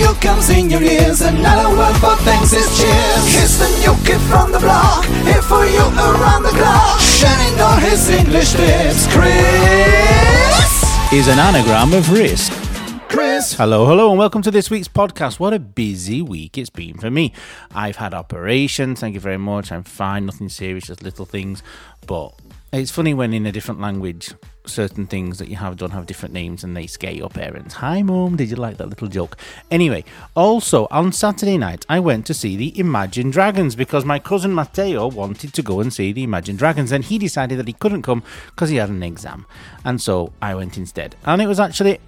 you comes in your ears. Another word for thanks is cheers. Here's the new kid from the block. Here for you around the clock. Shining all his English tips. Chris Is an anagram of risk. Hello, hello, and welcome to this week's podcast. What a busy week it's been for me. I've had operations, thank you very much. I'm fine, nothing serious, just little things. But it's funny when in a different language, certain things that you have don't have different names and they scare your parents. Hi, mum, did you like that little joke? Anyway, also on Saturday night, I went to see the Imagine Dragons because my cousin Matteo wanted to go and see the Imagine Dragons and he decided that he couldn't come because he had an exam. And so I went instead. And it was actually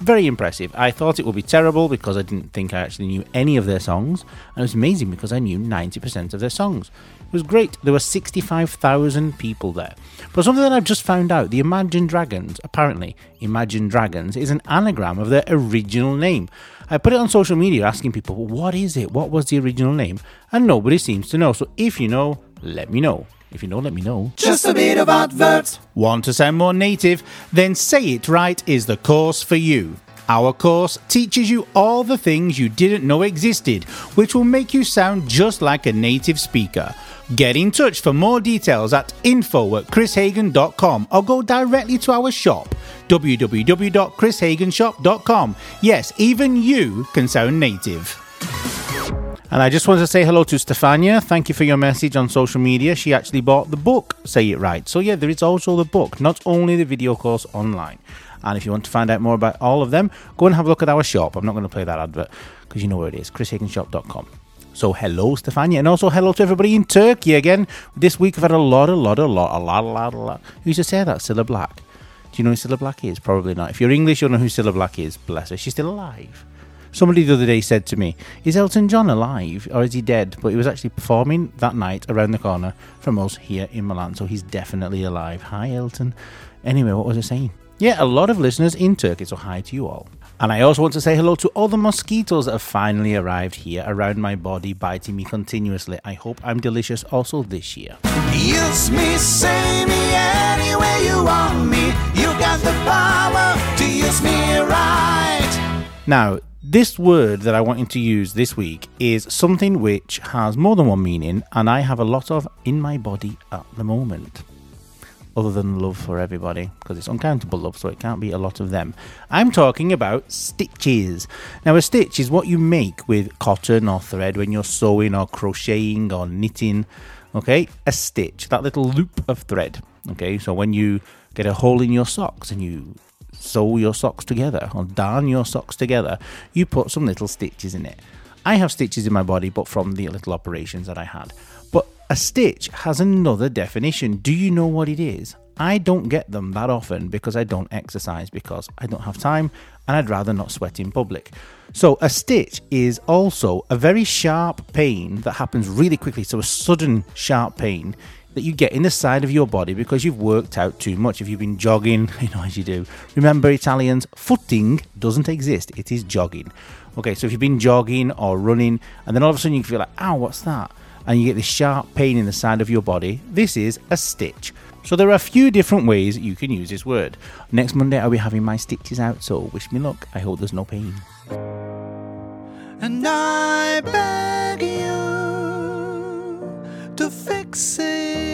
very impressive. I thought it would be terrible because I didn't think I actually knew any of their songs, and it was amazing because I knew 90% of their songs. It was great. There were 65,000 people there. But something that I've just found out the Imagine Dragons, apparently, Imagine Dragons is an anagram of their original name. I put it on social media asking people, what is it? What was the original name? And nobody seems to know. So if you know, let me know. If you know, let me know. Just a bit of adverts. Want to sound more native? Then Say It Right is the course for you. Our course teaches you all the things you didn't know existed, which will make you sound just like a native speaker. Get in touch for more details at info at chrishagen.com or go directly to our shop, www.chrishagenshop.com. Yes, even you can sound native. And I just want to say hello to Stefania. Thank you for your message on social media. She actually bought the book, Say It Right. So, yeah, there is also the book, not only the video course online. And if you want to find out more about all of them, go and have a look at our shop. I'm not going to play that advert because you know where it is chrishagenshop.com. So, hello, Stefania. And also, hello to everybody in Turkey again. This week, I've had a lot, a lot, a lot, a lot, a lot, a lot. Who used to say that? Cilla Black. Do you know who Cilla Black is? Probably not. If you're English, you'll know who Cilla Black is. Bless her. She's still alive. Somebody the other day said to me, Is Elton John alive or is he dead? But he was actually performing that night around the corner from us here in Milan, so he's definitely alive. Hi, Elton. Anyway, what was I saying? Yeah, a lot of listeners in Turkey, so hi to you all. And I also want to say hello to all the mosquitoes that have finally arrived here around my body, biting me continuously. I hope I'm delicious also this year. Use me, say me you want me. You got the power to use me. Now, this word that I want you to use this week is something which has more than one meaning, and I have a lot of in my body at the moment. Other than love for everybody, because it's uncountable love, so it can't be a lot of them. I'm talking about stitches. Now, a stitch is what you make with cotton or thread when you're sewing or crocheting or knitting. Okay, a stitch, that little loop of thread. Okay, so when you get a hole in your socks and you sew your socks together or darn your socks together, you put some little stitches in it. I have stitches in my body, but from the little operations that I had. But a stitch has another definition. Do you know what it is? I don't get them that often because I don't exercise, because I don't have time, and I'd rather not sweat in public. So, a stitch is also a very sharp pain that happens really quickly. So, a sudden sharp pain that you get in the side of your body because you've worked out too much. If you've been jogging, you know, as you do. Remember, Italians, footing doesn't exist, it is jogging. Okay, so if you've been jogging or running, and then all of a sudden you feel like, ow, what's that? And you get this sharp pain in the side of your body, this is a stitch. So there are a few different ways you can use this word. Next Monday I'll be having my stitches out, so wish me luck. I hope there's no pain. And I beg you to fix it.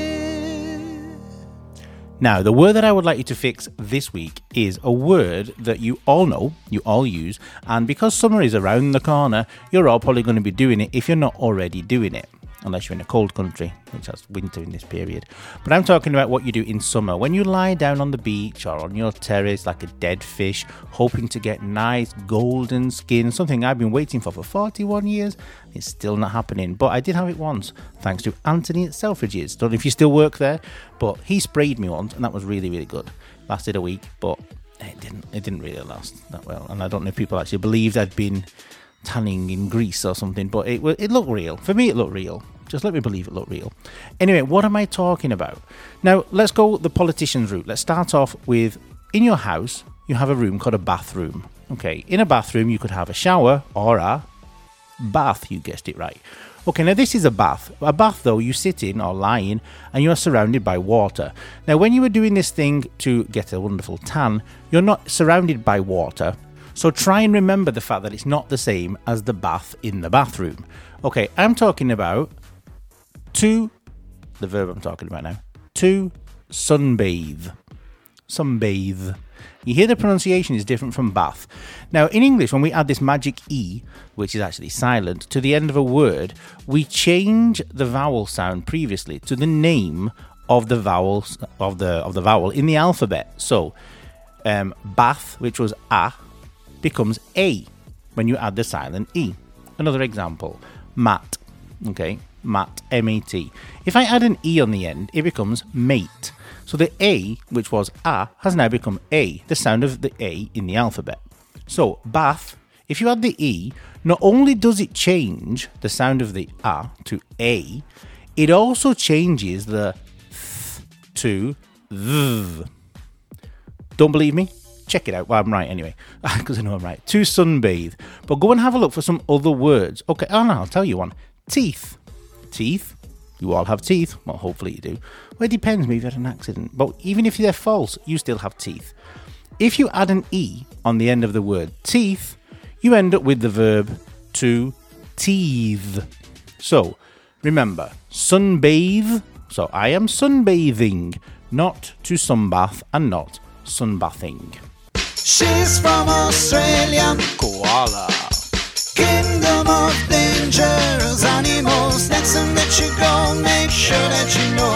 Now, the word that I would like you to fix this week is a word that you all know, you all use, and because summer is around the corner, you're all probably going to be doing it if you're not already doing it. Unless you're in a cold country, which has winter in this period. But I'm talking about what you do in summer. When you lie down on the beach or on your terrace like a dead fish, hoping to get nice golden skin, something I've been waiting for for 41 years, it's still not happening. But I did have it once, thanks to Anthony at Selfridges. Don't know if you still work there, but he sprayed me once, and that was really, really good. Lasted a week, but it didn't. It didn't really last that well. And I don't know if people actually believed I'd been tanning in Greece or something, but it it looked real. For me, it looked real. Just let me believe it looked real. Anyway, what am I talking about? Now, let's go the politician's route. Let's start off with in your house, you have a room called a bathroom. Okay, in a bathroom, you could have a shower or a bath. You guessed it right. Okay, now this is a bath. A bath, though, you sit in or lie in and you are surrounded by water. Now, when you are doing this thing to get a wonderful tan, you're not surrounded by water. So try and remember the fact that it's not the same as the bath in the bathroom. Okay, I'm talking about to, the verb I'm talking about now, to sunbathe. Sunbathe. You hear the pronunciation is different from bath. Now, in English, when we add this magic E, which is actually silent, to the end of a word, we change the vowel sound previously to the name of the vowels of the of the vowel in the alphabet. So, um, bath, which was a, becomes a when you add the silent e. Another example, mat. Okay, mat, M A T. If I add an e on the end, it becomes mate. So the a, which was a, has now become a, the sound of the a in the alphabet. So bath, if you add the e, not only does it change the sound of the a to a, it also changes the th to th. Don't believe me? Check it out. Well, I'm right anyway, because I know I'm right. To sunbathe. But go and have a look for some other words. Okay, oh no, I'll tell you one. Teeth. Teeth. You all have teeth. Well, hopefully you do. Well, it depends. Maybe you had an accident. But even if they're false, you still have teeth. If you add an E on the end of the word teeth, you end up with the verb to teeth. So, remember, sunbathe. So, I am sunbathing, not to sunbath and not sunbathing. She's from Australia, Koala. kingdom of dangerous animals. Next time that you go, make sure that you know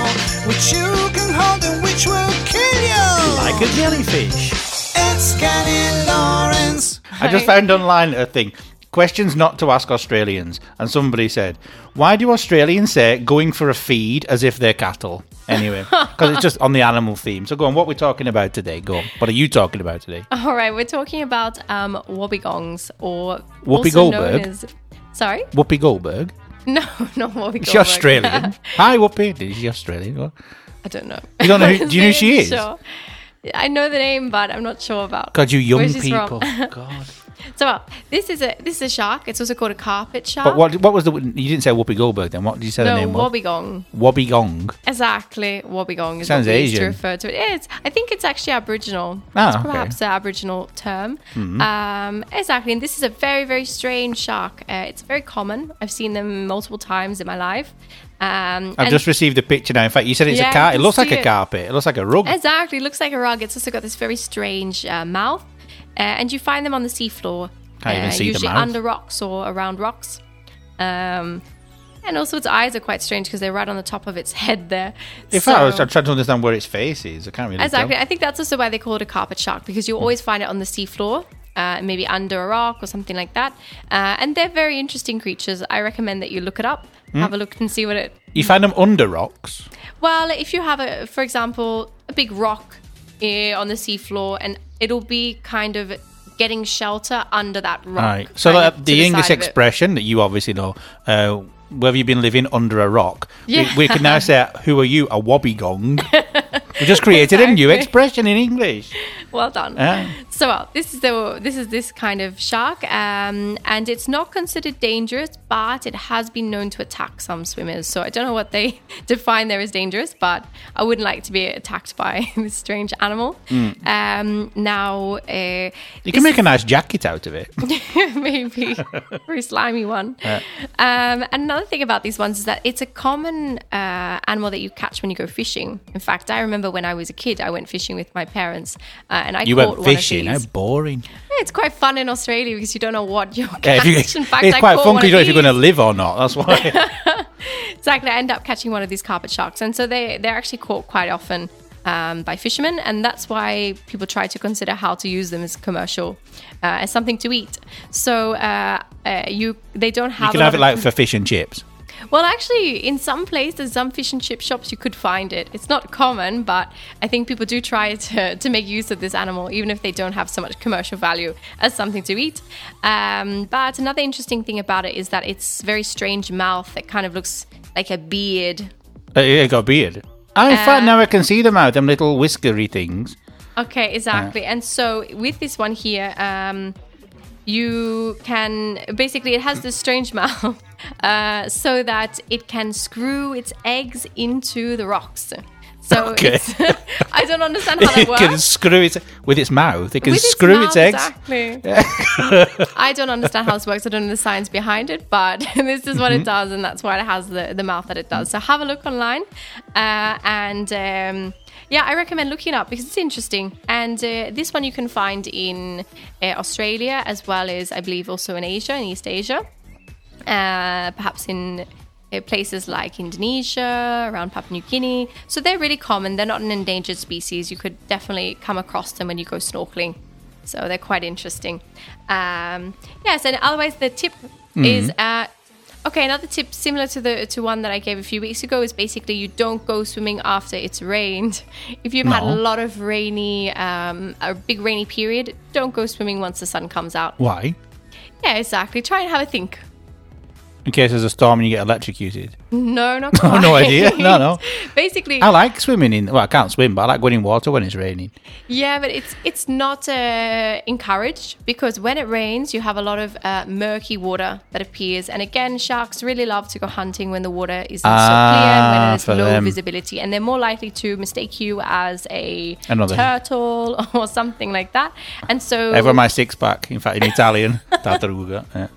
which you can hold and which will kill you. Like a jellyfish. It's Kenny Lawrence. I just found online a thing. Questions not to ask Australians. And somebody said, Why do Australians say going for a feed as if they're cattle? Anyway, because it's just on the animal theme. So go on, what we're talking about today? Go on. What are you talking about today? All right, we're talking about um, wobbegongs or Whoopi also known Goldberg? as- Sorry, Whoopi Goldberg. no, not Whoopi Goldberg. Is she Australian? Hi, Whoopi. Is she Australian? I don't know. You don't know who- do you know who she is? Sure. I know the name, but I'm not sure about. God, you young she's people. God. So well, this is a this is a shark. It's also called a carpet shark. But what what was the. You didn't say Whoopi Goldberg then. What did you say the name was? wobbegong. Wobby Gong. Exactly, wobbegong is Sounds what we used to refer to it. It's, I think it's actually Aboriginal. Ah, it's okay. perhaps an Aboriginal term. Hmm. Um, exactly, and this is a very, very strange shark. Uh, it's very common. I've seen them multiple times in my life. Um, I've just received a picture now. In fact, you said it's Yeah, a I car. It looks like a carpet. It looks like a rug. Exactly, It looks like a rug. It's also got this very strange uh, mouth, uh, and you find them on the seafloor. Can't even uh, see usually under rocks or around rocks. Um, and also, its eyes are quite strange because they're right on the top of its head there. In fact, I was trying to understand where its face is. I can't really Exactly. tell. I think that's also why they call it a carpet shark because you always find it on the seafloor, uh, maybe under a rock or something like that. Uh, and they're very interesting creatures. I recommend that you look it up, Hmm? have a look and see what it. You find them under rocks. Well, if you have a, for example, a big rock uh, on the seafloor, and it'll be kind of getting shelter under that rock. Right. So uh, to the English side of it. expression that you obviously know, uh, where have you been living under a rock? Yeah. We, we can now say, who are you? A wobbegong. we just created a new expression in English. Well done. Yeah. So well, this is the this is this kind of shark, um, and it's not considered dangerous, but it has been known to attack some swimmers. So I don't know what they define there as dangerous, but I wouldn't like to be attacked by this strange animal. Um, now, uh, You can make a nice jacket out of it. maybe very slimy one. Um, another thing about these ones is that it's a common uh, animal that you catch when you go fishing. In fact, I remember when I was a kid, I went fishing with my parents, uh, and I You caught went one fishing. Of How these. boring. Yeah, It's quite fun in Australia because you don't know what you're Yeah, you, catch. In fact, it's I quite fun because you don't know if you're going to live or not. That's why. Exactly, I end up catching one of these carpet sharks, and so they they're actually caught quite often um, by fishermen, and that's why people try to consider how to use them as commercial, uh, as something to eat. So uh, uh, you they don't have you can have it like for fish and chips. Well, actually, in some places, some fish and chip shops, you could find it. It's not common, but I think people do try to, to make use of this animal, even if they don't have so much commercial value as something to eat. Um, but another interesting thing about it is that it's very strange mouth that kind of looks like a beard. Uh, it got a beard. Oh, in fact, Uh, now I can see them out, them little whiskery things. Okay, exactly. And so with this one here, um, you can basically it has this strange mouth, uh, so that it can screw its eggs into the rocks. So Okay. it's, I don't understand how that it works. It can screw it with its mouth. It can With screw mouth, its eggs. Exactly. I don't understand how this works. I don't know the science behind it, but this is what Mm-hmm. it does, and that's why it has the, the mouth that it does. So have a look online, uh, and um, yeah, I recommend looking up because it's interesting. And uh, this one you can find in uh, Australia as well as I believe also in Asia, in East Asia, uh, perhaps in uh, places like Indonesia, around Papua New Guinea. So they're really common. They're not an endangered species. You could definitely come across them when you go snorkeling. So they're quite interesting. Um, yes, and otherwise the tip is uh, okay. Another tip similar to the to one that I gave a few weeks ago is basically you don't go swimming after it's rained. If you've had a lot of rainy, um, a big rainy period, don't go swimming once the sun comes out. Why? Yeah, exactly. Try and have a think. In case there's a storm and you get electrocuted. No, not quite. no idea. No, no. Basically, I like swimming in. Well, I can't swim, but I like going in water when it's raining. yeah, but it's it's not uh, encouraged because when it rains, you have a lot of uh, murky water that appears, and again, sharks really love to go hunting when the water isn't so clear and when Ah, there's low them. visibility, and they're more likely to mistake you as a Another- turtle or something like that. And so, Ever my six pack. In fact, in Italian, tartaruga. Yeah.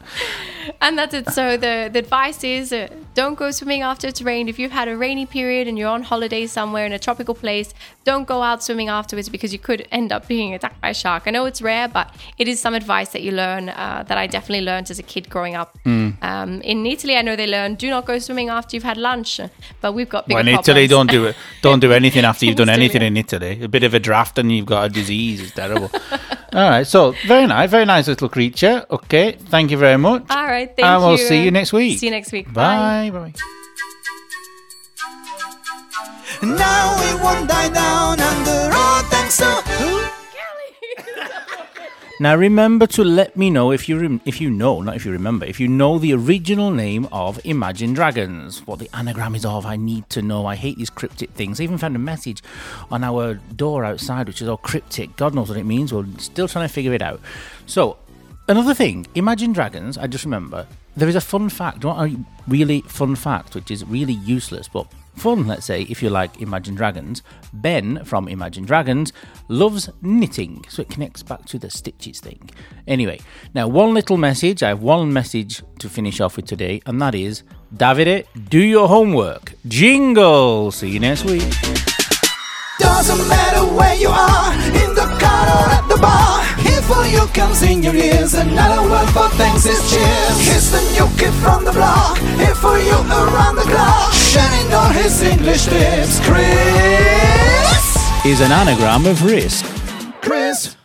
And that's it. So the the advice is uh, don't go swimming after it's rained. If you've had a rainy period and you're on holiday somewhere in a tropical place, don't go out swimming afterwards because you could end up being attacked by a shark. I know it's rare, but it is some advice that you learn uh, that I definitely learned as a kid growing up. Hmm. Um, in Italy, I know they learn do not go swimming after you've had lunch, but we've got Well, in Italy, problems. don't do it. Don't do anything after you've done anything in Italy. A bit of a draft and you've got a disease. It's terrible. All right. So very nice, very nice little creature. Okay. Thank you very much. All right, thank and you. we'll see you next week. See you next week. Bye. Bye. Now we won't die down under all thanks to Now remember to let me know if you rem- if you know, not if you remember, if you know the original name of Imagine Dragons. What the anagram is of, I need to know. I hate these cryptic things. I even found a message on our door outside which is all cryptic. God knows what it means. We're still trying to figure it out. So, another thing, Imagine Dragons, I just remember, there is a fun fact. Do a really fun fact, which is really useless, but fun, let's say, if you like Imagine Dragons. Ben from Imagine Dragons loves knitting, so it connects back to the stitches thing. Anyway, now one little message. I have one message to finish off with today, and that is Davide, do your homework. Jingle! See you next week. Doesn't matter where you are, in the car or at the bar. For you comes in your ears. Another word for thanks is cheers. Here's the new kid from the block. Here for you around the clock. Sharing all his English tips. Chris. Is an anagram of risk. Chris.